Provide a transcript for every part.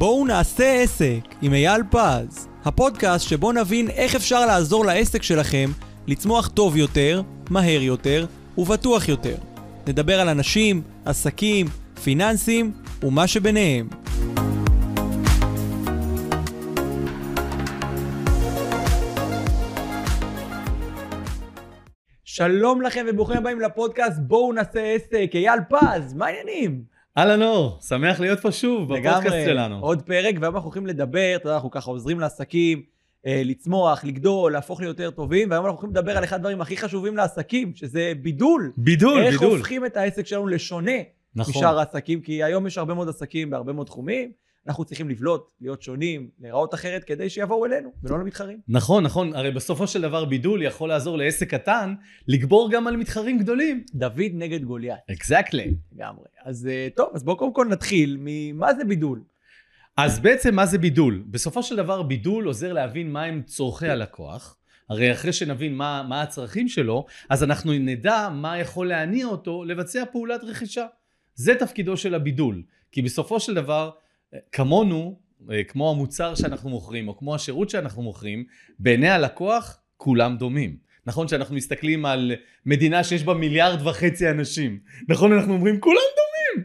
בואו נעשה עסק עם אייל פז, הפודקאסט שבו נבין איך אפשר לעזור לעסק שלכם לצמוח טוב יותר, מהר יותר ובטוח יותר. נדבר על אנשים, עסקים, פיננסים ומה שביניהם. שלום לכם וברוכים הבאים לפודקאסט בואו נעשה עסק, אייל פז, מה העניינים? אהלן אור, שמח להיות פה שוב בפודקאסט לגמרי, שלנו. עוד פרק, והיום אנחנו הולכים לדבר, אתה יודע, אנחנו ככה עוזרים לעסקים אה, לצמוח, לגדול, להפוך ליותר טובים, והיום אנחנו הולכים לדבר על אחד הדברים הכי חשובים לעסקים, שזה בידול. בידול, איך בידול. הופכים את העסק שלנו לשונה נכון. משאר העסקים, כי היום יש הרבה מאוד עסקים בהרבה מאוד תחומים, אנחנו צריכים לבלוט, להיות שונים, להיראות אחרת, כדי שיבואו אלינו, ולא למתחרים. נכון, נכון, הרי בסופו של דבר בידול יכול לעזור לעסק קטן לגבור גם על מתחרים גדולים. דוד נגד גוליית, אקזקטלי. לגמרי. אז אה, טוב, אז בואו קודם כל נתחיל ממה זה בידול. אז בעצם מה זה בידול? בסופו של דבר בידול עוזר להבין מהם צורכי הלקוח. הרי אחרי שנבין מה, מה הצרכים שלו, אז אנחנו נדע מה יכול להניע אותו לבצע פעולת רכישה. זה תפקידו של הבידול. כי בסופו של דבר, כמונו, אה, כמו המוצר שאנחנו מוכרים, או כמו השירות שאנחנו מוכרים, בעיני הלקוח כולם דומים. נכון שאנחנו מסתכלים על מדינה שיש בה מיליארד וחצי אנשים. נכון, אנחנו אומרים כולם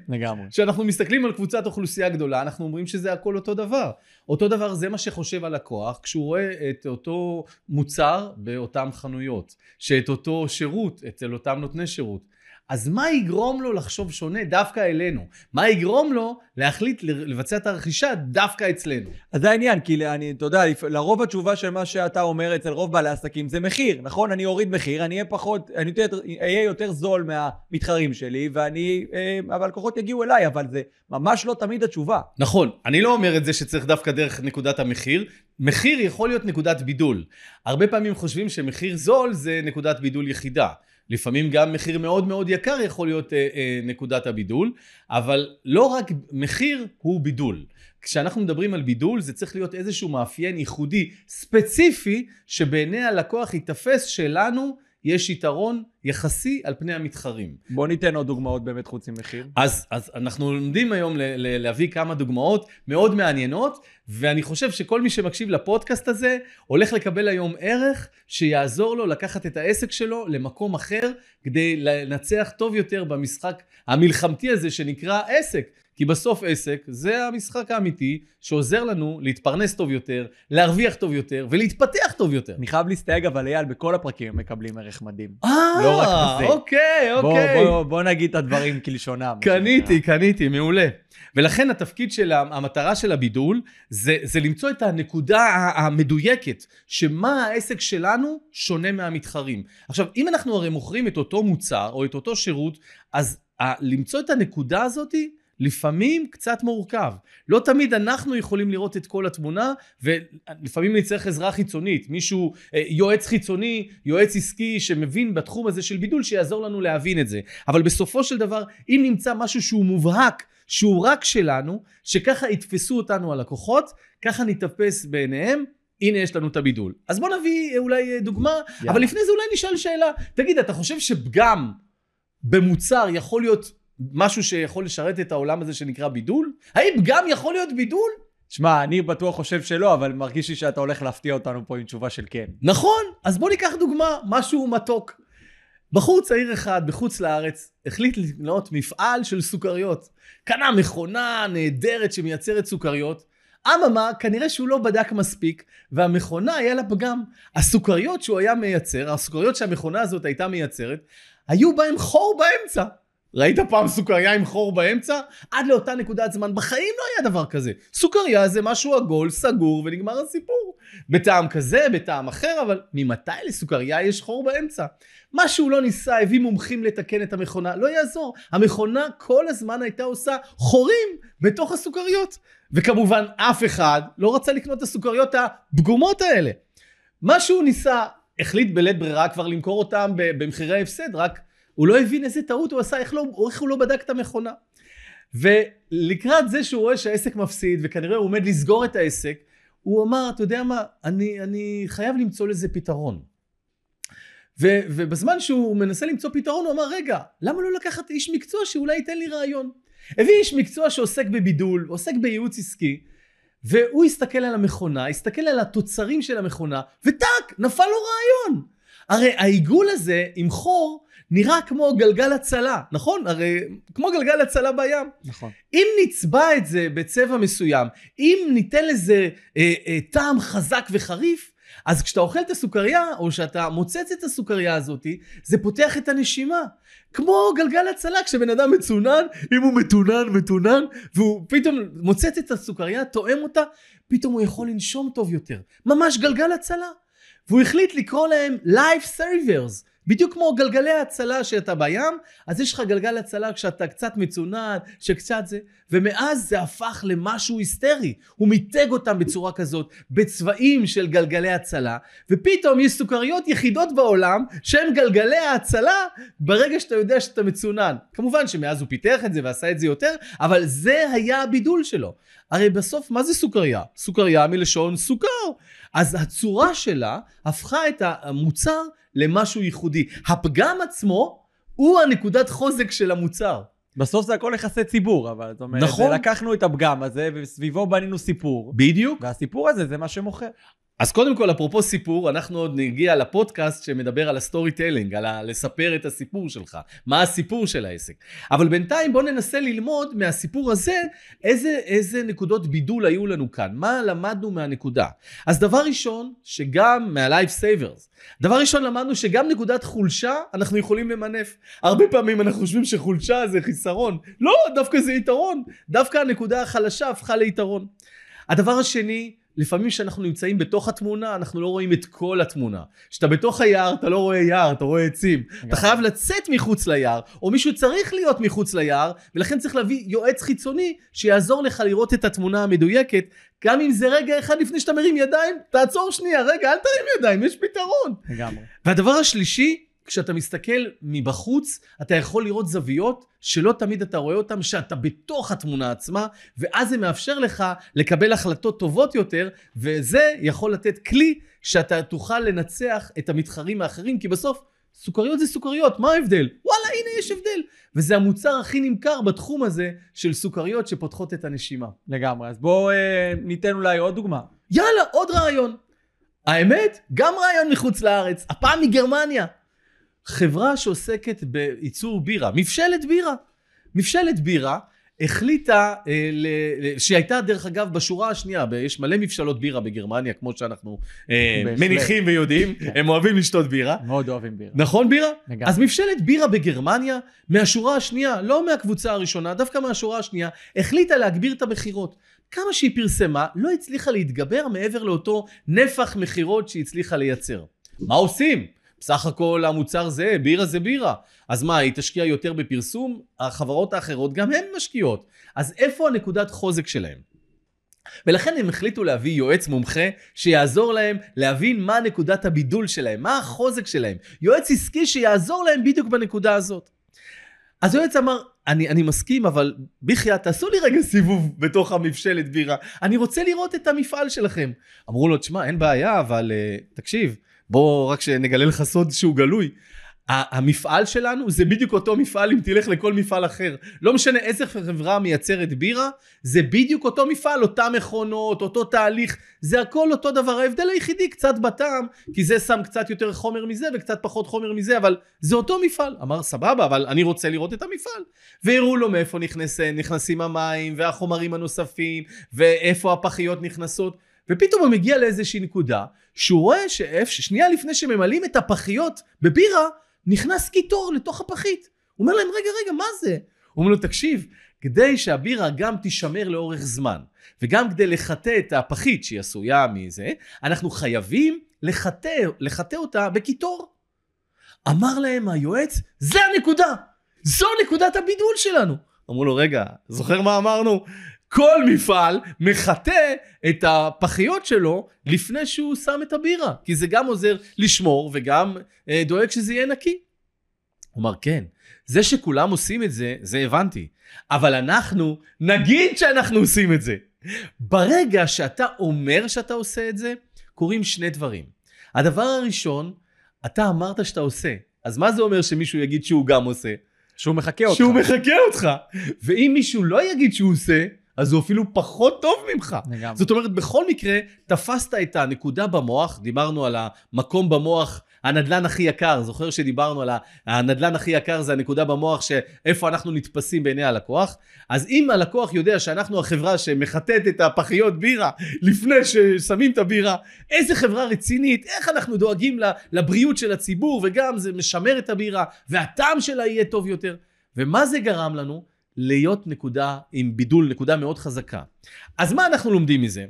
לגמרי. כשאנחנו מסתכלים על קבוצת אוכלוסייה גדולה, אנחנו אומרים שזה הכל אותו דבר. אותו דבר זה מה שחושב הלקוח כשהוא רואה את אותו מוצר באותן חנויות, שאת אותו שירות אצל אותם נותני שירות. אז מה יגרום לו לחשוב שונה דווקא אלינו? מה יגרום לו להחליט לבצע את הרכישה דווקא אצלנו? אז זה העניין, כי אני, אתה יודע, לרוב התשובה של מה שאתה אומר אצל רוב בעלי עסקים זה מחיר, נכון? אני אוריד מחיר, אני אהיה פחות, אני יותר, אהיה יותר זול מהמתחרים שלי, ואני, אה, והלקוחות יגיעו אליי, אבל זה ממש לא תמיד התשובה. נכון, אני לא אומר את זה שצריך דווקא דרך נקודת המחיר. מחיר יכול להיות נקודת בידול. הרבה פעמים חושבים שמחיר זול זה נקודת בידול יחידה. לפעמים גם מחיר מאוד מאוד יקר יכול להיות אה, אה, נקודת הבידול, אבל לא רק מחיר הוא בידול. כשאנחנו מדברים על בידול זה צריך להיות איזשהו מאפיין ייחודי ספציפי שבעיני הלקוח ייתפס שלנו יש יתרון יחסי על פני המתחרים. בוא ניתן עוד דוגמאות באמת חוץ ממחיר. אז, אז אנחנו לומדים היום ל- ל- להביא כמה דוגמאות מאוד מעניינות, ואני חושב שכל מי שמקשיב לפודקאסט הזה, הולך לקבל היום ערך שיעזור לו לקחת את העסק שלו למקום אחר, כדי לנצח טוב יותר במשחק המלחמתי הזה שנקרא עסק. כי בסוף עסק זה המשחק האמיתי שעוזר לנו להתפרנס טוב יותר, להרוויח טוב יותר ולהתפתח טוב יותר. אני חייב להסתייג, אבל אייל, בכל הפרקים הם מקבלים ערך מדהים. אה, לא רק בזה. אוקיי, בוא, אוקיי. בוא, בוא נגיד את הדברים כלשונם. קניתי. קניתי, מעולה. ולכן התפקיד של המטרה של הבידול זה, זה למצוא את הנקודה המדויקת, שמה העסק שלנו שונה מהמתחרים. עכשיו, אם אנחנו הרי מוכרים את אותו מוצר או את אותו שירות, אז למצוא את הנקודה הזאתי לפעמים קצת מורכב. לא תמיד אנחנו יכולים לראות את כל התמונה, ולפעמים נצטרך עזרה חיצונית, מישהו, אה, יועץ חיצוני, יועץ עסקי שמבין בתחום הזה של בידול, שיעזור לנו להבין את זה. אבל בסופו של דבר, אם נמצא משהו שהוא מובהק, שהוא רק שלנו, שככה יתפסו אותנו הלקוחות, ככה ניתפס בעיניהם, הנה יש לנו את הבידול. אז בוא נביא אה, אולי אה, דוגמה, יאללה. אבל לפני זה אולי נשאל שאלה. תגיד, אתה חושב שפגם במוצר יכול להיות משהו שיכול לשרת את העולם הזה שנקרא בידול? האם פגם יכול להיות בידול? שמע, אני בטוח חושב שלא, אבל מרגיש לי שאתה הולך להפתיע אותנו פה עם תשובה של כן. נכון, אז בוא ניקח דוגמה, משהו מתוק. בחור צעיר אחד בחוץ לארץ החליט לקנות מפעל של סוכריות. קנה מכונה נהדרת שמייצרת סוכריות. אממה, כנראה שהוא לא בדק מספיק, והמכונה היה לה פגם. הסוכריות שהוא היה מייצר, הסוכריות שהמכונה הזאת הייתה מייצרת, היו בהם חור באמצע. ראית פעם סוכריה עם חור באמצע? עד לאותה נקודת זמן בחיים לא היה דבר כזה. סוכריה זה משהו עגול, סגור, ונגמר הסיפור. בטעם כזה, בטעם אחר, אבל ממתי לסוכריה יש חור באמצע? מה שהוא לא ניסה, הביא מומחים לתקן את המכונה, לא יעזור. המכונה כל הזמן הייתה עושה חורים בתוך הסוכריות. וכמובן, אף אחד לא רצה לקנות את הסוכריות הפגומות האלה. מה שהוא ניסה, החליט בלית ברירה כבר למכור אותם במחירי הפסד, רק הוא לא הבין איזה טעות הוא עשה, איך, לא, איך הוא לא בדק את המכונה. ולקראת זה שהוא רואה שהעסק מפסיד, וכנראה הוא עומד לסגור את העסק, הוא אמר, אתה יודע מה, אני, אני חייב למצוא לזה פתרון. ו, ובזמן שהוא מנסה למצוא פתרון, הוא אמר, רגע, למה לא לקחת איש מקצוע שאולי ייתן לי רעיון? הביא איש מקצוע שעוסק בבידול, עוסק בייעוץ עסקי, והוא הסתכל על המכונה, הסתכל על התוצרים של המכונה, וטאק, נפל לו רעיון. הרי העיגול הזה עם חור נראה כמו גלגל הצלה, נכון? הרי כמו גלגל הצלה בים. נכון. אם נצבע את זה בצבע מסוים, אם ניתן לזה אה, אה, טעם חזק וחריף, אז כשאתה אוכל את הסוכריה, או שאתה מוצץ את הסוכריה הזאת, זה פותח את הנשימה. כמו גלגל הצלה, כשבן אדם מצונן, אם הוא מתונן, מתונן, והוא פתאום מוצץ את הסוכריה, תואם אותה, פתאום הוא יכול לנשום טוב יותר. ממש גלגל הצלה. והוא החליט לקרוא להם Life Savers. בדיוק כמו גלגלי הצלה שאתה בים, אז יש לך גלגל הצלה כשאתה קצת מצונן, שקצת זה, ומאז זה הפך למשהו היסטרי. הוא מיתג אותם בצורה כזאת, בצבעים של גלגלי הצלה, ופתאום יש סוכריות יחידות בעולם שהן גלגלי ההצלה ברגע שאתה יודע שאתה מצונן. כמובן שמאז הוא פיתח את זה ועשה את זה יותר, אבל זה היה הבידול שלו. הרי בסוף מה זה סוכריה? סוכריה מלשון סוכר. אז הצורה שלה הפכה את המוצר למשהו ייחודי. הפגם עצמו הוא הנקודת חוזק של המוצר. בסוף זה הכל יחסי ציבור, אבל זאת אומרת, נכון. לקחנו את הפגם הזה וסביבו בנינו סיפור, בדיוק. והסיפור הזה זה מה שמוכר. אז קודם כל, אפרופו סיפור, אנחנו עוד נגיע לפודקאסט שמדבר על ה storytelling, על ה- לספר את הסיפור שלך, מה הסיפור של העסק. אבל בינתיים בוא ננסה ללמוד מהסיפור הזה איזה, איזה נקודות בידול היו לנו כאן, מה למדנו מהנקודה. אז דבר ראשון, שגם מה-Life Savers, דבר ראשון למדנו שגם נקודת חולשה אנחנו יכולים למנף. הרבה פעמים אנחנו חושבים שחולשה זה חיסרון, לא, דווקא זה יתרון, דווקא הנקודה החלשה הפכה ליתרון. הדבר השני, לפעמים כשאנחנו נמצאים בתוך התמונה, אנחנו לא רואים את כל התמונה. כשאתה בתוך היער, אתה לא רואה יער, אתה רואה עצים. אתה חייב לצאת מחוץ ליער, או מישהו צריך להיות מחוץ ליער, ולכן צריך להביא יועץ חיצוני שיעזור לך לראות את התמונה המדויקת. גם אם זה רגע אחד לפני שאתה מרים ידיים, תעצור שנייה, רגע, אל תרים ידיים, יש פתרון. לגמרי. והדבר השלישי, כשאתה מסתכל מבחוץ, אתה יכול לראות זוויות שלא תמיד אתה רואה אותן, שאתה בתוך התמונה עצמה, ואז זה מאפשר לך לקבל החלטות טובות יותר, וזה יכול לתת כלי שאתה תוכל לנצח את המתחרים האחרים, כי בסוף סוכריות זה סוכריות, מה ההבדל? וואלה, הנה יש הבדל. וזה המוצר הכי נמכר בתחום הזה של סוכריות שפותחות את הנשימה. לגמרי. אז בואו אה, ניתן אולי עוד דוגמה. יאללה, עוד רעיון. האמת, גם רעיון מחוץ לארץ, הפעם מגרמניה. חברה שעוסקת בייצור בירה, מבשלת בירה. מבשלת בירה החליטה, אה, ל... שהייתה דרך אגב בשורה השנייה, יש מלא מבשלות בירה בגרמניה, כמו שאנחנו אה. מניחים ויודעים. הם אוהבים לשתות בירה. מאוד אוהבים בירה. נכון בירה? לגמרי. אז מבשלת בירה בגרמניה, מהשורה השנייה, לא מהקבוצה הראשונה, דווקא מהשורה השנייה, החליטה להגביר את המכירות. כמה שהיא פרסמה, לא הצליחה להתגבר מעבר לאותו נפח מכירות שהיא הצליחה לייצר. מה עושים? בסך הכל המוצר זהה, בירה זה בירה. אז מה, היא תשקיע יותר בפרסום? החברות האחרות גם הן משקיעות. אז איפה הנקודת חוזק שלהם? ולכן הם החליטו להביא יועץ מומחה שיעזור להם להבין מה נקודת הבידול שלהם, מה החוזק שלהם. יועץ עסקי שיעזור להם בדיוק בנקודה הזאת. אז היועץ אמר, אני, אני מסכים, אבל בחייאת, תעשו לי רגע סיבוב בתוך המבשלת בירה. אני רוצה לראות את המפעל שלכם. אמרו לו, תשמע, אין בעיה, אבל uh, תקשיב, בוא רק שנגלה לך סוד שהוא גלוי. המפעל שלנו זה בדיוק אותו מפעל אם תלך לכל מפעל אחר. לא משנה איזה חברה מייצרת בירה, זה בדיוק אותו מפעל, אותם מכונות, אותו תהליך, זה הכל אותו דבר. ההבדל היחידי קצת בטעם, כי זה שם קצת יותר חומר מזה וקצת פחות חומר מזה, אבל זה אותו מפעל. אמר סבבה, אבל אני רוצה לראות את המפעל. והראו לו מאיפה נכנס, נכנסים המים והחומרים הנוספים, ואיפה הפחיות נכנסות. ופתאום הוא מגיע לאיזושהי נקודה, שהוא רואה ששנייה לפני שממלאים את הפחיות בבירה, נכנס קיטור לתוך הפחית. הוא אומר להם, רגע, רגע, מה זה? הוא אומר לו, תקשיב, כדי שהבירה גם תישמר לאורך זמן, וגם כדי לחטא את הפחית שהיא עשויה מזה, אנחנו חייבים לחטא, לחטא אותה בקיטור. אמר להם היועץ, זה הנקודה! זו נקודת הבידול שלנו! אמרו לו, רגע, זוכר מה אמרנו? כל מפעל מחטא את הפחיות שלו לפני שהוא שם את הבירה, כי זה גם עוזר לשמור וגם אה, דואג שזה יהיה נקי. הוא אמר, כן, זה שכולם עושים את זה, זה הבנתי, אבל אנחנו נגיד שאנחנו עושים את זה. ברגע שאתה אומר שאתה עושה את זה, קורים שני דברים. הדבר הראשון, אתה אמרת שאתה עושה, אז מה זה אומר שמישהו יגיד שהוא גם עושה? שהוא מחכה אותך. שהוא מחקה אותך. ואם מישהו לא יגיד שהוא עושה, אז הוא אפילו פחות טוב ממך. לגמרי. זאת אומרת, בכל מקרה, תפסת את הנקודה במוח, דיברנו על המקום במוח, הנדלן הכי יקר, זוכר שדיברנו על הנדלן הכי יקר זה הנקודה במוח שאיפה אנחנו נתפסים בעיני הלקוח? אז אם הלקוח יודע שאנחנו החברה שמחטאת את הפחיות בירה לפני ששמים את הבירה, איזה חברה רצינית, איך אנחנו דואגים לבריאות של הציבור, וגם זה משמר את הבירה, והטעם שלה יהיה טוב יותר. ומה זה גרם לנו? להיות נקודה עם בידול, נקודה מאוד חזקה. אז מה אנחנו לומדים מזה?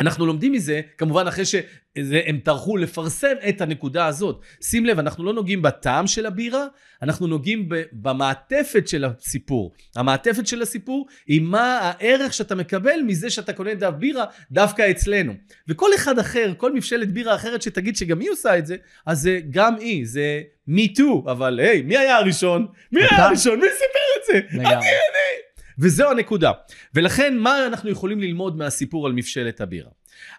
אנחנו לומדים מזה, כמובן אחרי שהם טרחו לפרסם את הנקודה הזאת. שים לב, אנחנו לא נוגעים בטעם של הבירה, אנחנו נוגעים במעטפת של הסיפור. המעטפת של הסיפור היא מה הערך שאתה מקבל מזה שאתה קונה את הבירה דווקא אצלנו. וכל אחד אחר, כל מבשלת בירה אחרת שתגיד שגם היא עושה את זה, אז זה גם היא, זה me too, אבל היי, מי היה הראשון? מי היה. הראשון? מי סיפר את זה? לגמרי. וזו הנקודה. ולכן מה אנחנו יכולים ללמוד מהסיפור על מבשלת הבירה?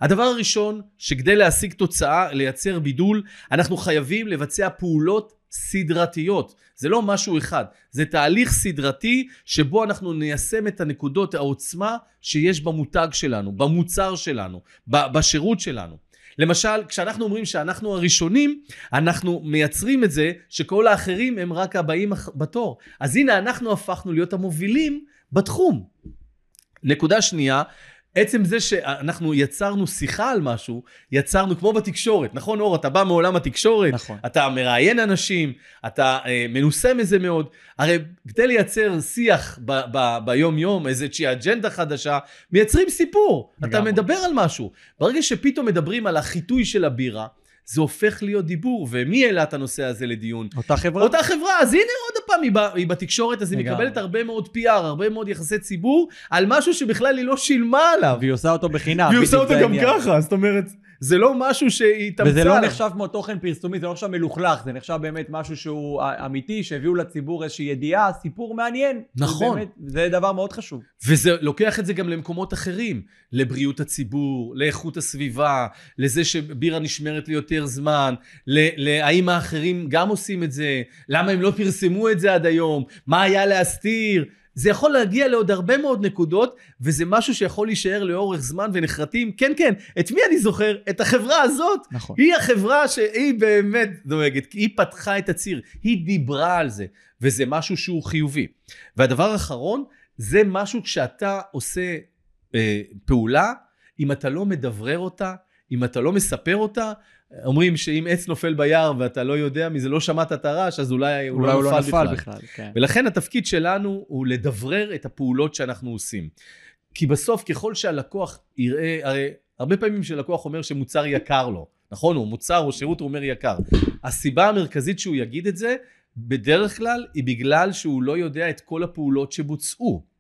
הדבר הראשון, שכדי להשיג תוצאה, לייצר בידול, אנחנו חייבים לבצע פעולות סדרתיות. זה לא משהו אחד, זה תהליך סדרתי שבו אנחנו ניישם את הנקודות העוצמה שיש במותג שלנו, במוצר שלנו, בשירות שלנו. למשל, כשאנחנו אומרים שאנחנו הראשונים, אנחנו מייצרים את זה שכל האחרים הם רק הבאים בתור. אז הנה, אנחנו הפכנו להיות המובילים בתחום. נקודה שנייה, עצם זה שאנחנו יצרנו שיחה על משהו, יצרנו כמו בתקשורת, נכון אור? אתה בא מעולם התקשורת, נכון. אתה מראיין אנשים, אתה אה, מנוסה מזה מאוד. הרי כדי לייצר שיח ב- ב- ביום-יום, איזושהי אג'נדה חדשה, מייצרים סיפור. אתה. מדבר על משהו. ברגע שפתאום מדברים על החיטוי של הבירה, זה הופך להיות דיבור. ומי העלה את הנושא הזה לדיון? אותה חברה? אותה חברה, אז הנה עוד פעם היא, ב, היא בתקשורת, אז היא לגמרי. מקבלת הרבה מאוד PR, הרבה מאוד יחסי ציבור, על משהו שבכלל היא לא שילמה עליו. והיא עושה אותו בחינם. והיא עושה אותו גם העניין. ככה, זאת אומרת, זה לא משהו שהיא התאמצה וזה לא. נחשב כמו תוכן פרסומי, זה לא נחשב מלוכלך, זה נחשב באמת משהו שהוא אמיתי, שהביאו לציבור איזושהי ידיעה, סיפור מעניין. נכון. באמת, זה דבר מאוד חשוב. וזה לוקח את זה גם למקומות אחרים, לבריאות הציבור, לאיכות הסביבה, לזה שבירה נשמרת ליותר זמן, להאם האחרים גם עושים את זה, למה הם לא פרסמו את זה עד היום, מה היה להסתיר. זה יכול להגיע לעוד הרבה מאוד נקודות, וזה משהו שיכול להישאר לאורך זמן ונחרטים. כן, כן, את מי אני זוכר? את החברה הזאת. נכון. היא החברה שהיא באמת דואגת, היא פתחה את הציר, היא דיברה על זה, וזה משהו שהוא חיובי. והדבר האחרון, זה משהו כשאתה עושה אה, פעולה, אם אתה לא מדברר אותה, אם אתה לא מספר אותה, אומרים שאם עץ נופל ביער ואתה לא יודע מזה, לא שמעת את הרעש, אז אולי הוא אולי הוא לא לא נפל נפל בכלל. בכלל. כן. ולכן התפקיד שלנו הוא לדברר את הפעולות שאנחנו עושים. כי בסוף ככל שהלקוח יראה, הרי הרבה פעמים שלקוח אומר שמוצר יקר לו, נכון? הוא מוצר או שירות הוא אומר יקר. הסיבה המרכזית שהוא יגיד את זה, בדרך כלל היא בגלל שהוא לא יודע את כל הפעולות שבוצעו.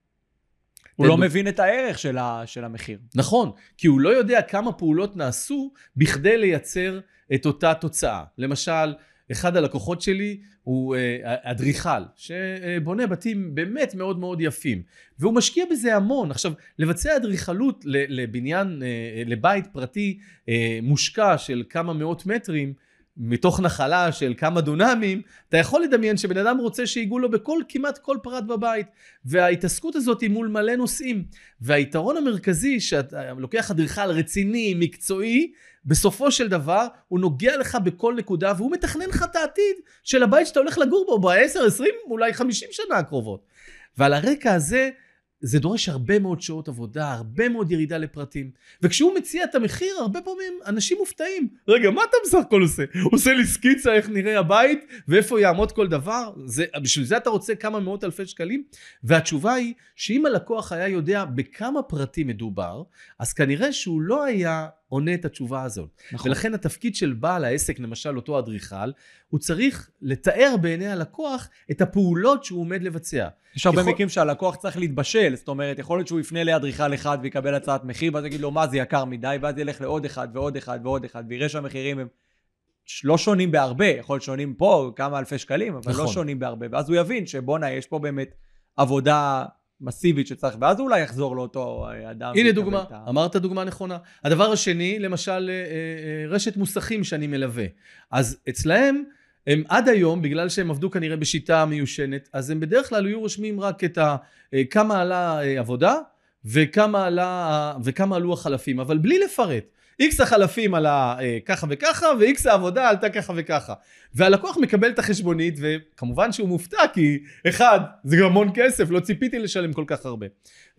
הוא לא מבין את הערך של ה- של המחיר. נכון, כי הוא לא יודע כמה פעולות נעשו בכדי לייצר את אותה תוצאה. למשל, אחד הלקוחות שלי הוא אה, אדריכל, שבונה בתים באמת מאוד מאוד יפים, והוא משקיע בזה המון. עכשיו, לבצע אדריכלות לבניין, אה, לבית פרטי אה, מושקע של כמה מאות מטרים, מתוך נחלה של כמה דונמים, אתה יכול לדמיין שבן אדם רוצה שיגעו לו בכל, כמעט כל פרט בבית. וההתעסקות הזאת היא מול מלא נושאים. והיתרון המרכזי, שאתה לוקח אדריכל רציני, מקצועי, בסופו של דבר הוא נוגע לך בכל נקודה והוא מתכנן לך את העתיד של הבית שאתה הולך לגור בו ב-10, 20, אולי 50 שנה הקרובות. ועל הרקע הזה, זה דורש הרבה מאוד שעות עבודה, הרבה מאוד ירידה לפרטים. וכשהוא מציע את המחיר, הרבה פעמים אנשים מופתעים. רגע, מה אתה בסך הכל עושה? הוא עושה לי סקיצה איך נראה הבית ואיפה יעמוד כל דבר? זה, בשביל זה אתה רוצה כמה מאות אלפי שקלים? והתשובה היא שאם הלקוח היה יודע בכמה פרטים מדובר, אז כנראה שהוא לא היה עונה את התשובה הזאת. נכון. ולכן התפקיד של בעל העסק, למשל אותו אדריכל, הוא צריך לתאר בעיני הלקוח את הפעולות שהוא עומד לבצע. יש הרבה יכול- מקרים שהלקוח צריך להתבשל, זאת אומרת, יכול להיות שהוא יפנה לאדריכל אחד ויקבל הצעת מחיר, ואז יגיד לו, מה, זה יקר מדי, ואז ילך לעוד אחד ועוד אחד ועוד אחד, ויראה שהמחירים הם לא שונים בהרבה, יכול להיות שונים פה כמה אלפי שקלים, אבל לא נכון. שונים בהרבה, ואז הוא יבין שבואנה, יש פה באמת עבודה מסיבית שצריך, ואז הוא אולי יחזור לאותו אה, אדם. הנה דוגמה, ה- אמרת דוגמה נכונה. הדבר השני, למשל, אה, אה, רשת מוסכים שאני מלווה. אז אצלהם, הם עד היום, בגלל שהם עבדו כנראה בשיטה מיושנת, אז הם בדרך כלל היו רושמים רק את ה... כמה עלה עבודה, וכמה, עלה, וכמה עלו החלפים, אבל בלי לפרט. X החלפים עלה אה, ככה וככה, ו-X העבודה עלתה ככה וככה. והלקוח מקבל את החשבונית, וכמובן שהוא מופתע, כי אחד, זה גם המון כסף, לא ציפיתי לשלם כל כך הרבה.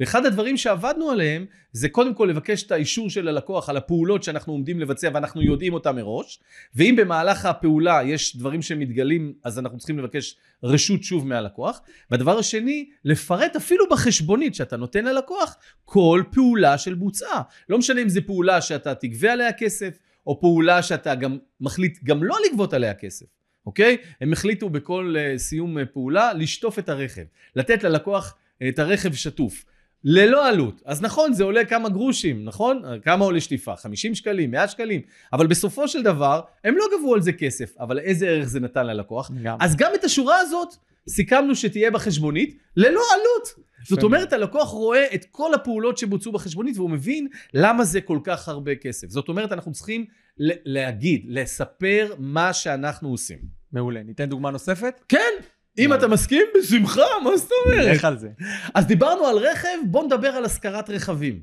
ואחד הדברים שעבדנו עליהם, זה קודם כל לבקש את האישור של הלקוח על הפעולות שאנחנו עומדים לבצע, ואנחנו יודעים אותם מראש. ואם במהלך הפעולה יש דברים שמתגלים, אז אנחנו צריכים לבקש רשות שוב מהלקוח. והדבר השני, לפרט אפילו בחשבונית שאתה נותן ללקוח, כל פעולה של בוצעה. לא משנה אם זו פעולה שאתה תגבה עליה כסף, או פעולה שאתה גם מחליט גם לא לגבות עליה כסף, אוקיי? הם החליטו בכל uh, סיום uh, פעולה לשטוף את הרכב, לתת ללקוח uh, את הרכב שטוף. ללא עלות. אז נכון, זה עולה כמה גרושים, נכון? כמה עולה שטיפה? 50 שקלים, 100 שקלים? אבל בסופו של דבר, הם לא גבו על זה כסף, אבל איזה ערך זה נתן ללקוח? גם. אז גם את השורה הזאת סיכמנו שתהיה בחשבונית, ללא עלות. זאת אומרת, הלקוח רואה את כל הפעולות שבוצעו בחשבונית והוא מבין למה זה כל כך הרבה כסף. זאת אומרת, אנחנו צריכים להגיד, לספר מה שאנחנו עושים. מעולה. ניתן דוגמה נוספת? כן. אם אתה מסכים, בשמחה, מה זאת אומרת? נלך על זה. אז דיברנו על רכב, בוא נדבר על השכרת רכבים.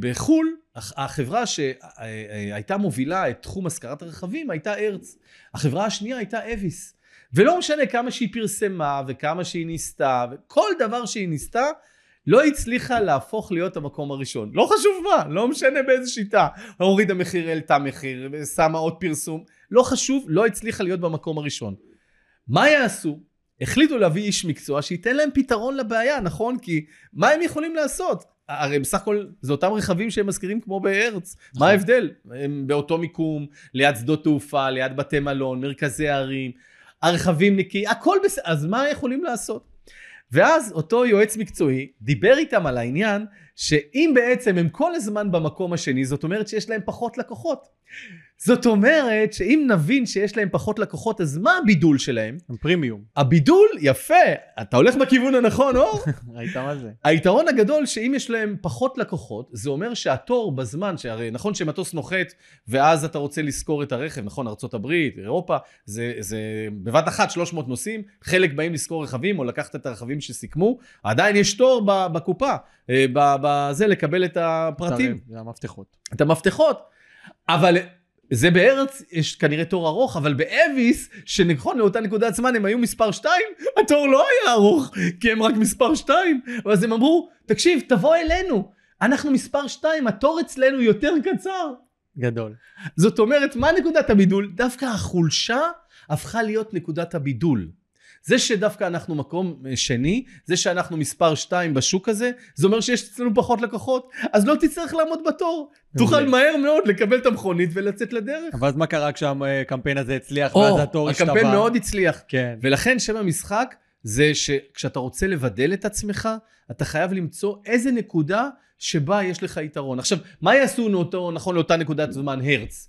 בחו"ל, החברה שהייתה מובילה את תחום השכרת הרכבים הייתה ארץ. החברה השנייה הייתה אביס. ולא משנה כמה שהיא פרסמה וכמה שהיא ניסתה, וכל דבר שהיא ניסתה, לא הצליחה להפוך להיות המקום הראשון. לא חשוב מה, לא משנה באיזה שיטה. הורידה מחיר, העלתה מחיר, שמה עוד פרסום. לא חשוב, לא הצליחה להיות במקום הראשון. מה יעשו? החליטו להביא איש מקצוע שייתן להם פתרון לבעיה, נכון? כי מה הם יכולים לעשות? הרי בסך הכל זה אותם רכבים שהם מזכירים כמו בהרץ. מה נכון. ההבדל? הם באותו מיקום, ליד שדות תעופה, ליד בתי מלון, מרכזי ערים. הרכבים נקי, הכל בסדר, אז מה יכולים לעשות? ואז אותו יועץ מקצועי דיבר איתם על העניין שאם בעצם הם כל הזמן במקום השני, זאת אומרת שיש להם פחות לקוחות. זאת אומרת שאם נבין שיש להם פחות לקוחות, אז מה הבידול שלהם? הם פרימיום. הבידול, יפה, אתה הולך בכיוון הנכון, אור? ראית מה זה? היתרון הגדול שאם יש להם פחות לקוחות, זה אומר שהתור בזמן, שהרי נכון שמטוס נוחת, ואז אתה רוצה לשכור את הרכב, נכון, ארה"ב, אירופה, זה, זה בבת אחת 300 נוסעים, חלק באים לשכור רכבים, או לקחת את הרכבים שסיכמו, עדיין יש תור בקופה, אה, בזה לקבל את הפרטים. זה המפתחות. את המפתחות. אבל זה בארץ, יש כנראה תור ארוך, אבל באביס, שנכון לאותה נקודת זמן הם היו מספר 2, התור לא היה ארוך, כי הם רק מספר 2. ואז הם אמרו, תקשיב, תבוא אלינו, אנחנו מספר 2, התור אצלנו יותר קצר. גדול. זאת אומרת, מה נקודת הבידול? דווקא החולשה הפכה להיות נקודת הבידול. זה שדווקא אנחנו מקום אה, שני, זה שאנחנו מספר 2 בשוק הזה, זה אומר שיש אצלנו פחות לקוחות, אז לא תצטרך לעמוד בתור. תוכל מהר מאוד לקבל את המכונית ולצאת לדרך. אבל אז מה קרה כשהקמפיין הזה הצליח ואז התור השתווה? הקמפיין מאוד הצליח. כן. ולכן שם המשחק זה שכשאתה רוצה לבדל את עצמך, אתה חייב למצוא איזה נקודה שבה יש לך יתרון. עכשיו, מה יעשו נאותו, נכון לאותה נקודת זמן הרץ?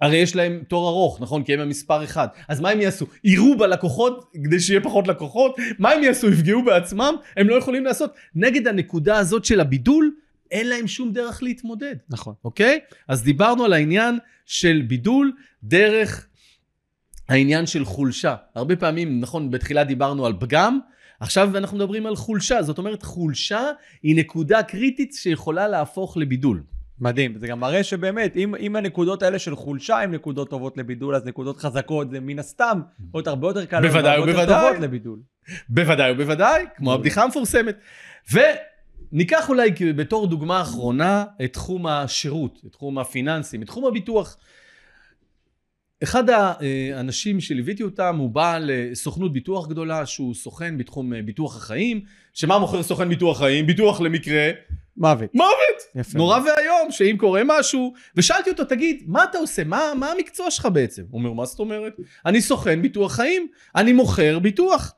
הרי יש להם תור ארוך, נכון? כי הם המספר אחד. אז מה הם יעשו? יירו בלקוחות כדי שיהיה פחות לקוחות? מה הם יעשו? יפגעו בעצמם? הם לא יכולים לעשות. נגד הנקודה הזאת של הבידול, אין להם שום דרך להתמודד. נכון. אוקיי? אז דיברנו על העניין של בידול דרך העניין של חולשה. הרבה פעמים, נכון, בתחילה דיברנו על פגם, עכשיו אנחנו מדברים על חולשה. זאת אומרת, חולשה היא נקודה קריטית שיכולה להפוך לבידול. מדהים, זה גם מראה שבאמת, אם, אם הנקודות האלה של חולשה הן נקודות טובות לבידול, אז נקודות חזקות זה מן הסתם עוד הרבה יותר קל, בוודאי ובוודאי, טובות לבידול. בוודאי ובוודאי, כמו הבדיחה המפורסמת. וניקח אולי בתור דוגמה אחרונה את תחום השירות, את תחום הפיננסים, את תחום הביטוח. אחד האנשים שליוויתי אותם הוא בעל סוכנות ביטוח גדולה שהוא סוכן בתחום ביטוח החיים שמה מוכר סוכן ביטוח חיים? ביטוח למקרה מוות. מוות! יפה. נורא ואיום, שאם קורה משהו, ושאלתי אותו, תגיד, מה אתה עושה? מה, מה המקצוע שלך בעצם? הוא אומר, מה זאת אומרת? אני סוכן ביטוח חיים, אני מוכר ביטוח.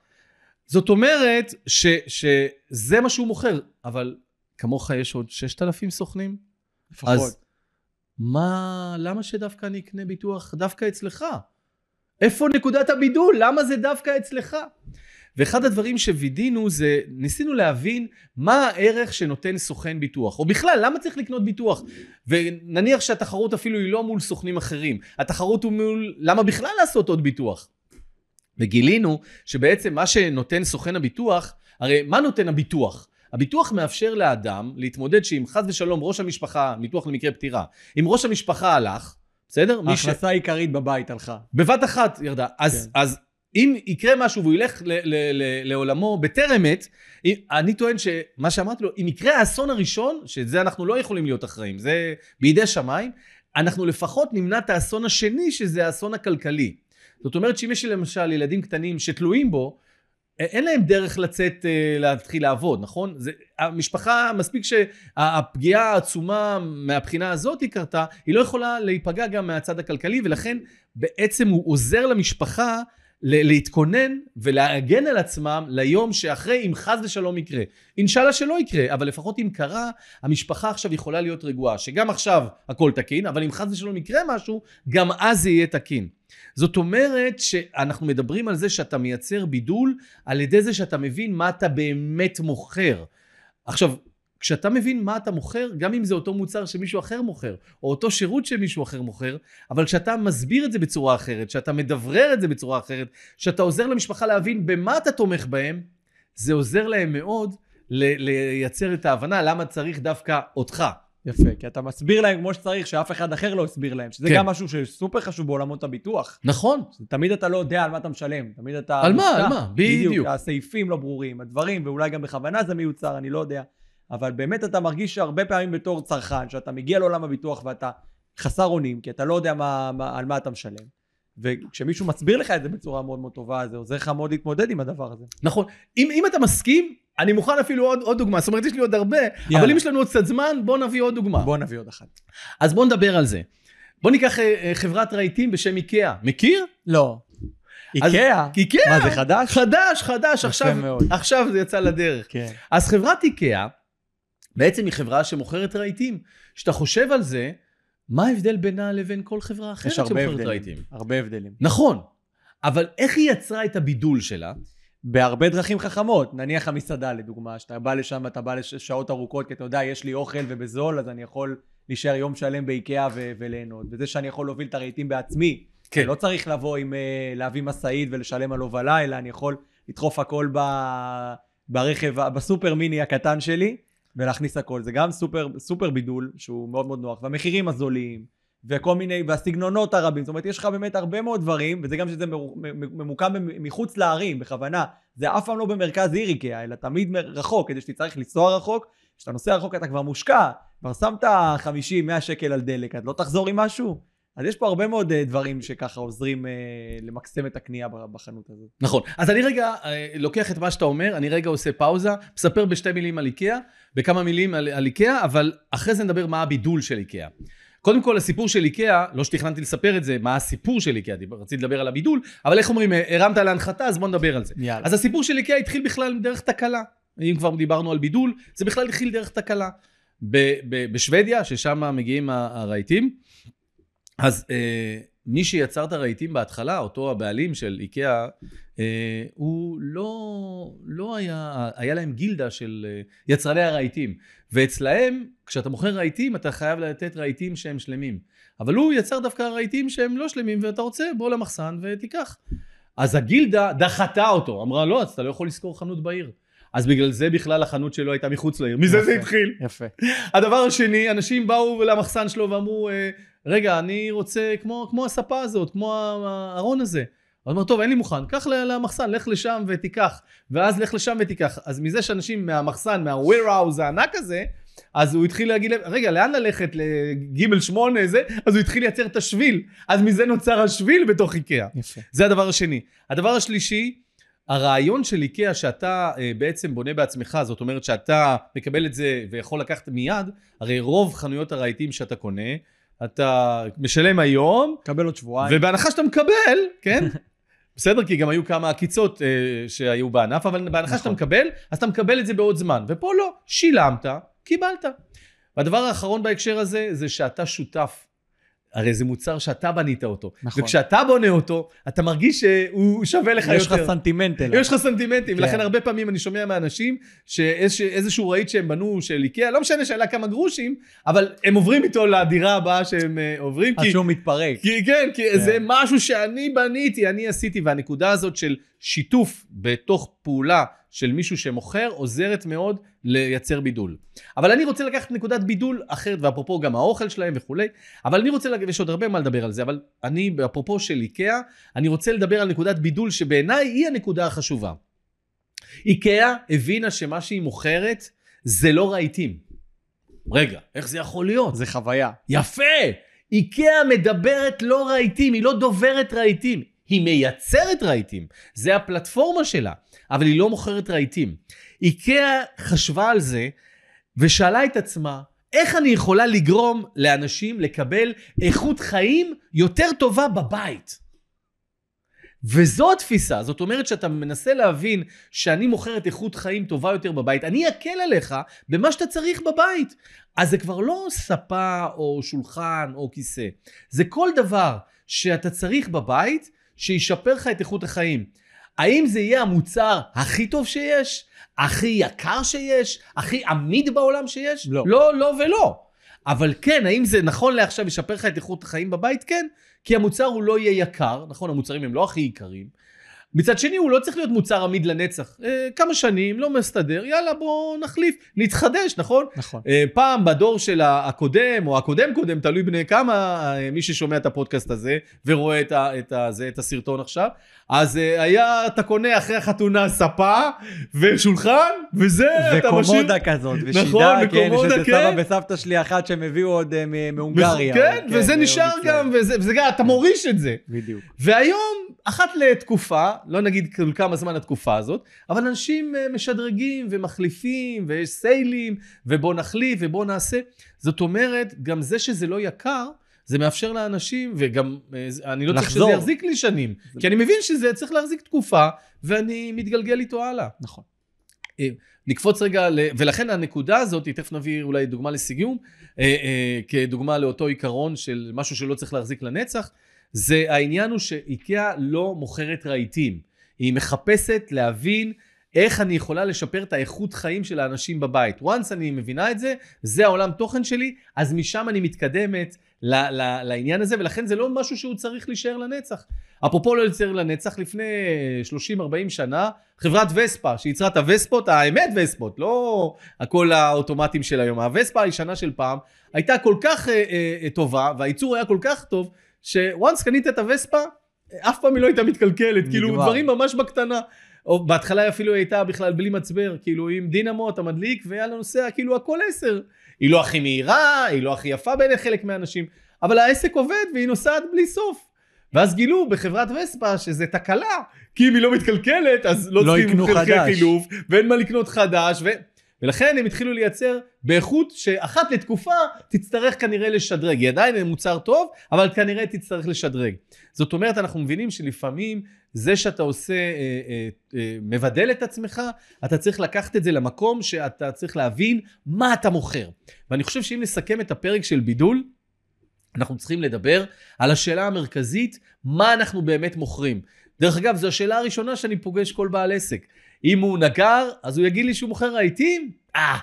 זאת אומרת ש, שזה מה שהוא מוכר, אבל כמוך יש עוד 6,000 סוכנים? לפחות. אז מה, למה שדווקא אני אקנה ביטוח דווקא אצלך? איפה נקודת הבידול? למה זה דווקא אצלך? ואחד הדברים שווידאנו זה, ניסינו להבין מה הערך שנותן סוכן ביטוח, או בכלל, למה צריך לקנות ביטוח? ונניח שהתחרות אפילו היא לא מול סוכנים אחרים, התחרות הוא מול, למה בכלל לעשות עוד ביטוח? וגילינו שבעצם מה שנותן סוכן הביטוח, הרי מה נותן הביטוח? הביטוח מאפשר לאדם להתמודד שאם חס ושלום ראש המשפחה, ביטוח למקרה פטירה, אם ראש המשפחה הלך, בסדר? מי ש- ההכנסה העיקרית בבית הלכה. בבת אחת ירדה. אז, כן. אז אם יקרה משהו והוא ילך ל- ל- ל- לעולמו בטרם עת, אני טוען שמה שאמרתי לו, אם יקרה האסון הראשון, שזה אנחנו לא יכולים להיות אחראים, זה בידי שמיים, אנחנו לפחות נמנע את האסון השני, שזה האסון הכלכלי. זאת אומרת שאם יש לי למשל ילדים קטנים שתלויים בו, אין להם דרך לצאת, אה, להתחיל לעבוד, נכון? זה, המשפחה, מספיק שהפגיעה העצומה מהבחינה הזאת היא קרתה, היא לא יכולה להיפגע גם מהצד הכלכלי, ולכן בעצם הוא עוזר למשפחה להתכונן ולהגן על עצמם ליום שאחרי, אם חס ושלום יקרה. אינשאללה שלא יקרה, אבל לפחות אם קרה, המשפחה עכשיו יכולה להיות רגועה, שגם עכשיו הכל תקין, אבל אם חס ושלום יקרה משהו, גם אז זה יהיה תקין. זאת אומרת שאנחנו מדברים על זה שאתה מייצר בידול על ידי זה שאתה מבין מה אתה באמת מוכר. עכשיו, כשאתה מבין מה אתה מוכר, גם אם זה אותו מוצר שמישהו אחר מוכר, או אותו שירות שמישהו אחר מוכר, אבל כשאתה מסביר את זה בצורה אחרת, שאתה מדברר את זה בצורה אחרת, שאתה עוזר למשפחה להבין במה אתה תומך בהם, זה עוזר להם מאוד לייצר את ההבנה למה צריך דווקא אותך. יפה, כי אתה מסביר להם כמו שצריך, שאף אחד אחר לא הסביר להם, שזה כן. גם משהו שסופר חשוב בעולמות הביטוח. נכון. תמיד אתה לא יודע על מה אתה משלם, תמיד אתה... על מה? על מה? בדיוק. הסעיפים לא ברורים, הדברים, ואולי גם בכוונה זה מיוצר, אני לא יודע. אבל באמת אתה מרגיש שהרבה פעמים בתור צרכן, שאתה מגיע לעולם הביטוח ואתה חסר אונים, כי אתה לא יודע מה, מה, על מה אתה משלם. וכשמישהו מסביר לך את זה בצורה מאוד מאוד טובה, זה עוזר לך מאוד להתמודד עם הדבר הזה. נכון. אם, אם אתה מסכים, אני מוכן אפילו עוד, עוד דוגמה. זאת אומרת, יש לי עוד הרבה, יאללה. אבל אם יש לנו עוד קצת זמן, בוא נביא עוד דוגמה. בוא נביא עוד אחת. אז בוא נדבר על זה. בוא ניקח אה, אה, חברת רהיטים בשם איקאה. מכיר? לא. איקאה? איקאה. מה זה חדש? חדש, חדש, עכשיו, מאוד. עכשיו זה יצא לדרך. כן. אז חברת איקאה, בעצם היא חברה שמוכרת רהיטים. כשאתה חושב על זה, מה ההבדל בינה לבין כל חברה אחרת יש שמוכרת. רהיטים? הרבה הבדלים. נכון, אבל איך היא יצרה את הבידול שלה? בהרבה דרכים חכמות, נניח המסעדה לדוגמה, שאתה בא לשם אתה בא לשעות ארוכות, כי אתה יודע, יש לי אוכל ובזול, אז אני יכול להישאר יום שלם באיקאה ו- וליהנות. וזה שאני יכול להוביל את הרהיטים בעצמי, כן. לא צריך לבוא עם, אה, להביא משאית ולשלם על הובלה, אלא אני יכול לדחוף הכל ב, ברכב, בסופר מיני הקטן שלי, ולהכניס הכל. זה גם סופר, סופר בידול, שהוא מאוד מאוד נוח, והמחירים הזולים, וכל מיני, והסגנונות הרבים, זאת אומרת, יש לך באמת הרבה מאוד דברים, וזה גם שזה ממוקם מחוץ לערים, בכוונה. זה אף פעם לא במרכז עיר איקאה, אלא תמיד רחוק, כדי שתצטרך לנסוע רחוק. כשאתה נוסע רחוק אתה כבר מושקע, כבר שמת 50-100 שקל על דלק, אז לא תחזור עם משהו? אז יש פה הרבה מאוד אה, דברים שככה עוזרים אה, למקסם את הקנייה בחנות הזאת. נכון. אז אני רגע אה, לוקח את מה שאתה אומר, אני רגע עושה פאוזה, מספר בשתי מילים על איקאה, בכמה מילים על, על איקאה, אבל אחרי זה נדבר מה הבידול של איקאה. קודם כל, הסיפור של איקאה, לא שתכננתי לספר את זה, מה הסיפור של איקאה, רציתי לדבר על הבידול, אבל איך אומרים, הרמת להנחתה, אז בוא נדבר על זה. יאללה. אז הסיפור של איקאה התחיל בכלל דרך תקלה. אם כבר דיברנו על בידול, זה בכלל התחיל דרך תקלה. ב- ב- בשוודיה, ששם מגיעים הרהיטים, אז אה, מי שיצר את הרהיטים בהתחלה, אותו הבעלים של איקאה, אה, הוא לא, לא היה, היה להם גילדה של אה, יצרני הרהיטים. ואצלהם, כשאתה מוכר רהיטים, אתה חייב לתת רהיטים שהם שלמים. אבל הוא יצר דווקא רהיטים שהם לא שלמים, ואתה רוצה, בוא למחסן ותיקח. אז הגילדה דחתה אותו, אמרה, לא, אז אתה לא יכול לשכור חנות בעיר. אז בגלל זה בכלל החנות שלו הייתה מחוץ לעיר. מזה זה יפה. התחיל. יפה. הדבר השני, אנשים באו למחסן שלו ואמרו, אה, רגע, אני רוצה, כמו, כמו הספה הזאת, כמו הארון הזה. הוא אומר, טוב, אין לי מוכן, קח למחסן, לך לשם ותיקח. ואז לך לשם ותיקח. אז מזה שאנשים מהמחסן, מה-warehouse הענק הזה, אז הוא התחיל להגיד להם, רגע, לאן ללכת? לגימל שמונה, זה? אז הוא התחיל לייצר את השביל. אז מזה נוצר השביל בתוך איקאה. יפה. זה הדבר השני. הדבר השלישי, הרעיון של איקאה שאתה אה, בעצם בונה בעצמך, זאת אומרת שאתה מקבל את זה ויכול לקחת מיד, הרי רוב חנויות הרהיטים שאתה קונה, אתה משלם היום, קבל עוד שבועיים. ובהנחה שאתה מקבל, כן? בסדר, כי גם היו כמה עקיצות אה, שהיו בענף, אבל בהנחה שאתה נכון. מקבל, אז אתה מקבל את זה בעוד זמן. ופה לא, שילמת, קיבלת. והדבר האחרון בהקשר הזה, זה שאתה שותף. הרי זה מוצר שאתה בנית אותו. נכון. וכשאתה בונה אותו, אתה מרגיש שהוא שווה לך יש לך יותר. סנטימנט אליו. יש לך סנטימנטים, כן. ולכן הרבה פעמים אני שומע מאנשים שאיזשהו רהיט שהם בנו של איקאה, לא משנה שעלה כמה גרושים, אבל הם עוברים איתו לדירה הבאה שהם אה, עוברים, עד כי, שהוא מתפרק. כי כן, כי כן. זה משהו שאני בניתי, אני עשיתי, והנקודה הזאת של שיתוף בתוך פעולה של מישהו שמוכר עוזרת מאוד לייצר בידול. אבל אני רוצה לקחת נקודת בידול אחרת, ואפרופו גם האוכל שלהם וכולי, אבל אני רוצה, יש עוד הרבה מה לדבר על זה, אבל אני, אפרופו של איקאה, אני רוצה לדבר על נקודת בידול שבעיניי היא הנקודה החשובה. איקאה הבינה שמה שהיא מוכרת זה לא רהיטים. רגע, איך זה יכול להיות? זה חוויה. יפה! איקאה מדברת לא רהיטים, היא לא דוברת רהיטים, היא מייצרת רהיטים. זה הפלטפורמה שלה, אבל היא לא מוכרת רהיטים. איקאה חשבה על זה ושאלה את עצמה, איך אני יכולה לגרום לאנשים לקבל איכות חיים יותר טובה בבית? וזו התפיסה, זאת אומרת שאתה מנסה להבין שאני מוכרת איכות חיים טובה יותר בבית, אני אקל עליך במה שאתה צריך בבית. אז זה כבר לא ספה או שולחן או כיסא, זה כל דבר שאתה צריך בבית שישפר לך את איכות החיים. האם זה יהיה המוצר הכי טוב שיש? הכי יקר שיש? הכי עמיד בעולם שיש? לא. לא, לא ולא. אבל כן, האם זה נכון לעכשיו ישפר לך את איכות החיים בבית? כן. כי המוצר הוא לא יהיה יקר, נכון, המוצרים הם לא הכי יקרים. מצד שני, הוא לא צריך להיות מוצר עמיד לנצח. אה, כמה שנים, לא מסתדר, יאללה, בוא נחליף, נתחדש, נכון? נכון. אה, פעם בדור של הקודם, או הקודם קודם, תלוי בני כמה, אה, מי ששומע את הפודקאסט הזה, ורואה את, ה, את, ה, זה, את הסרטון עכשיו, אז אה, היה, אתה קונה אחרי החתונה ספה, ושולחן, וזה, אתה משאיר... וקומודה כזאת, ושידה, נכון, כן, שזה כן. סבא וסבתא שלי אחת שהם הביאו עוד אה, מהונגריה. כן, אבל וזה נשאר. גם, וזה, וזה גם, אתה מוריש את זה. בדיוק. והיום, אחת לתקופה, לא נגיד כל כמה זמן התקופה הזאת, אבל אנשים אה, משדרגים ומחליפים, ויש סיילים, ובוא נחליף ובוא נעשה. זאת אומרת, גם זה שזה לא יקר, זה מאפשר לאנשים, וגם אה, זה- אני לא צריך שזה לחזור. יחזיק לי שנים. כי אני מבין שזה צריך להחזיק תקופה, ואני מתגלגל איתו הלאה. נכון. נקפוץ רגע, ל... ולכן הנקודה הזאת, תכף נביא אולי דוגמה לסיום, אה, אה, כדוגמה לאותו עיקרון של משהו שלא צריך להחזיק לנצח, זה העניין הוא שאיקאה לא מוכרת רהיטים, היא מחפשת להבין איך אני יכולה לשפר את האיכות חיים של האנשים בבית. once אני מבינה את זה, זה העולם תוכן שלי, אז משם אני מתקדמת ל- ל- לעניין הזה, ולכן זה לא משהו שהוא צריך להישאר לנצח. אפרופו לא להישאר לנצח, לפני 30-40 שנה, חברת וספה, שייצרה את הווספות, האמת וספות, לא הכל האוטומטים של היום. הווספה הישנה של פעם הייתה כל כך אה, אה, טובה, והייצור היה כל כך טוב, שוואנס קנית את הווספה, אף פעם היא לא הייתה מתקלקלת, כאילו. דברים ממש בקטנה. או בהתחלה אפילו היא הייתה בכלל בלי מצבר, כאילו עם דינמו אתה מדליק ויאללה נוסע, כאילו הכל עשר. היא לא הכי מהירה, היא לא הכי יפה בעיני חלק מהאנשים, אבל העסק עובד והיא נוסעת בלי סוף. ואז גילו בחברת וספה שזה תקלה, כי אם היא לא מתקלקלת אז לא, לא צריכים חלקי. חילוף, ואין מה לקנות חדש, ו... ולכן הם התחילו לייצר באיכות שאחת לתקופה תצטרך כנראה לשדרג. היא עדיין מוצר טוב, אבל כנראה תצטרך לשדרג. זאת אומרת, אנחנו מבינים שלפעמים זה שאתה עושה, אה, אה, אה, מבדל את עצמך, אתה צריך לקחת את זה למקום שאתה צריך להבין מה אתה מוכר. ואני חושב שאם נסכם את הפרק של בידול, אנחנו צריכים לדבר על השאלה המרכזית, מה אנחנו באמת מוכרים. דרך אגב, זו השאלה הראשונה שאני פוגש כל בעל עסק. אם הוא נגר, אז הוא יגיד לי שהוא מוכר רהיטים? אה.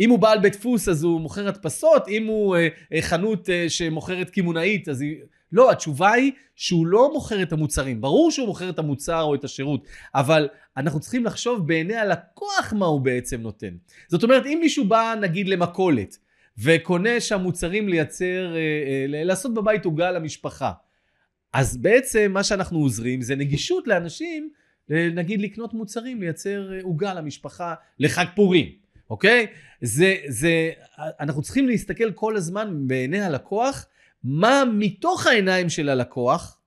אם הוא בעל בית דפוס, אז הוא מוכר הדפסות? אם הוא אה, אה, חנות אה, שמוכרת קמעונאית, אז היא... לא, התשובה היא שהוא לא מוכר את המוצרים. ברור שהוא מוכר את המוצר או את השירות, אבל אנחנו צריכים לחשוב בעיני הלקוח מה הוא בעצם נותן. זאת אומרת, אם מישהו בא, נגיד, למכולת, וקונה שם מוצרים לייצר, אה, אה, לעשות בבית עוגה למשפחה. אז בעצם מה שאנחנו עוזרים זה נגישות לאנשים, אה, נגיד לקנות מוצרים, לייצר אה, עוגה למשפחה לחג פורים, אוקיי? זה, זה, אנחנו צריכים להסתכל כל הזמן בעיני הלקוח, מה מתוך העיניים של הלקוח,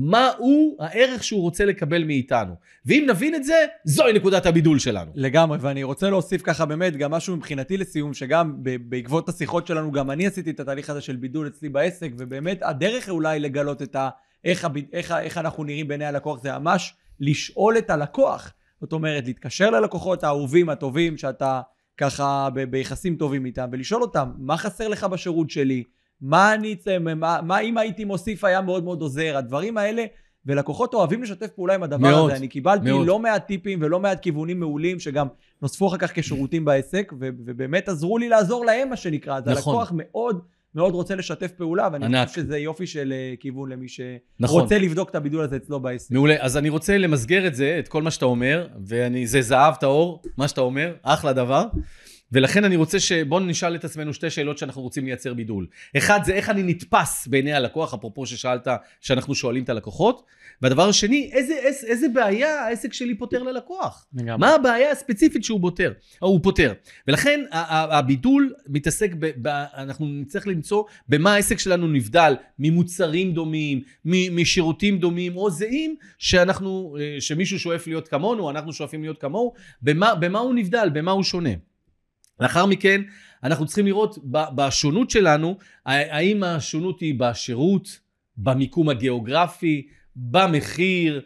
מה הוא הערך שהוא רוצה לקבל מאיתנו. ואם נבין את זה, זוהי נקודת הבידול שלנו. לגמרי, ואני רוצה להוסיף ככה באמת גם משהו מבחינתי לסיום, שגם בעקבות השיחות שלנו, גם אני עשיתי את התהליך הזה של בידול אצלי בעסק, ובאמת הדרך אולי לגלות את ה... איך, הב... איך, איך אנחנו נראים בעיני הלקוח, זה ממש לשאול את הלקוח. זאת אומרת, להתקשר ללקוחות האהובים, הטובים, שאתה ככה ב- ביחסים טובים איתם, ולשאול אותם, מה חסר לך בשירות שלי? מה אני, מה, מה אם הייתי מוסיף היה מאוד מאוד עוזר? הדברים האלה, ולקוחות אוהבים לשתף פעולה עם הדבר מאוד, הזה. אני קיבלתי מאוד. לא מעט טיפים ולא מעט כיוונים מעולים, שגם נוספו אחר כך כשירותים בעסק, ו- ובאמת עזרו לי לעזור להם, מה שנקרא. אז נכון. הלקוח מאוד מאוד רוצה לשתף פעולה, ואני ענק. חושב שזה יופי של אה, כיוון למי שרוצה נכון. לבדוק את הבידול הזה אצלו בעסק. מעולה. אז אני רוצה למסגר את זה, את כל מה שאתה אומר, וזה זהב טהור, מה שאתה אומר, אחלה דבר. ולכן אני רוצה ש... בואו נשאל את עצמנו שתי שאלות שאנחנו רוצים לייצר בידול. אחד זה איך אני נתפס בעיני הלקוח, אפרופו ששאלת, שאנחנו שואלים את הלקוחות. והדבר השני, איזה, איזה, איזה בעיה העסק שלי פותר ללקוח? לגמרי. מה הבעיה הספציפית שהוא פותר? או הוא פותר. ולכן הבידול מתעסק, ב, ב, אנחנו נצטרך למצוא במה העסק שלנו נבדל, ממוצרים דומים, מ- משירותים דומים או זהים, שאנחנו, אה, שמישהו שואף להיות כמונו, אנחנו שואפים להיות כמוהו, במה, במה הוא נבדל, במה הוא שונה. לאחר מכן, אנחנו צריכים לראות בשונות שלנו, האם השונות היא בשירות, במיקום הגיאוגרפי, במחיר,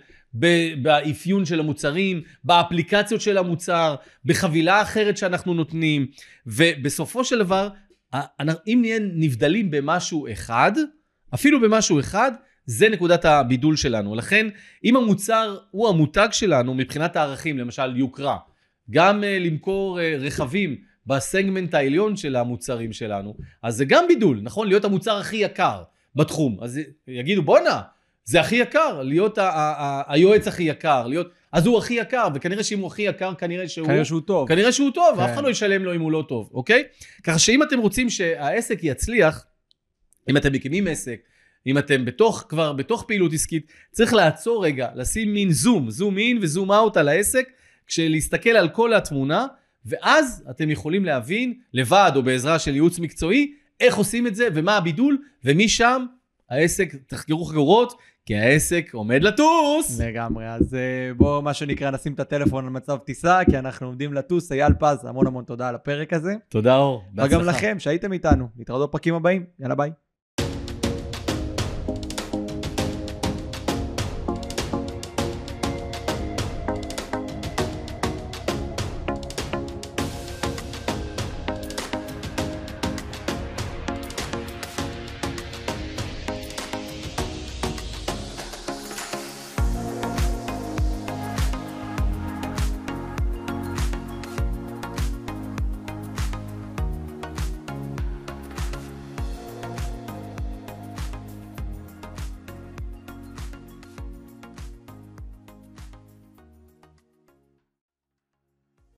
באפיון של המוצרים, באפליקציות של המוצר, בחבילה אחרת שאנחנו נותנים, ובסופו של דבר, אם נהיה נבדלים במשהו אחד, אפילו במשהו אחד, זה נקודת הבידול שלנו. לכן, אם המוצר הוא המותג שלנו מבחינת הערכים, למשל יוקרה, גם uh, למכור uh, רכבים בסגמנט העליון של המוצרים שלנו, אז זה גם בידול, נכון? להיות המוצר הכי יקר בתחום. אז יגידו, בואנה, זה הכי יקר, להיות ה- ה- ה- היועץ הכי יקר, להיות... אז הוא הכי יקר, וכנראה שאם הוא הכי יקר, כנראה שהוא... כנראה שהוא טוב. כנראה שהוא טוב, כן. אף אחד לא ישלם לו אם הוא לא טוב, אוקיי? ככה שאם אתם רוצים שהעסק יצליח, אם אתם מקימים עסק, אם אתם בתוך, כבר בתוך פעילות עסקית, צריך לעצור רגע, לשים מין זום, זום אין וזום אאוט על העסק, כשלהסתכל על כל התמונה, ואז אתם יכולים להבין, לבד או בעזרה של ייעוץ מקצועי, איך עושים את זה ומה הבידול, ומשם העסק, תחקרו חגורות, כי העסק עומד לטוס. לגמרי, אז אה, בואו, מה שנקרא, נשים את הטלפון על מצב טיסה, כי אנחנו עומדים לטוס. אייל פז, המון המון תודה על הפרק הזה. תודה אור, וגם לכם שהייתם איתנו. נתראות בפרקים הבאים. יאללה ביי.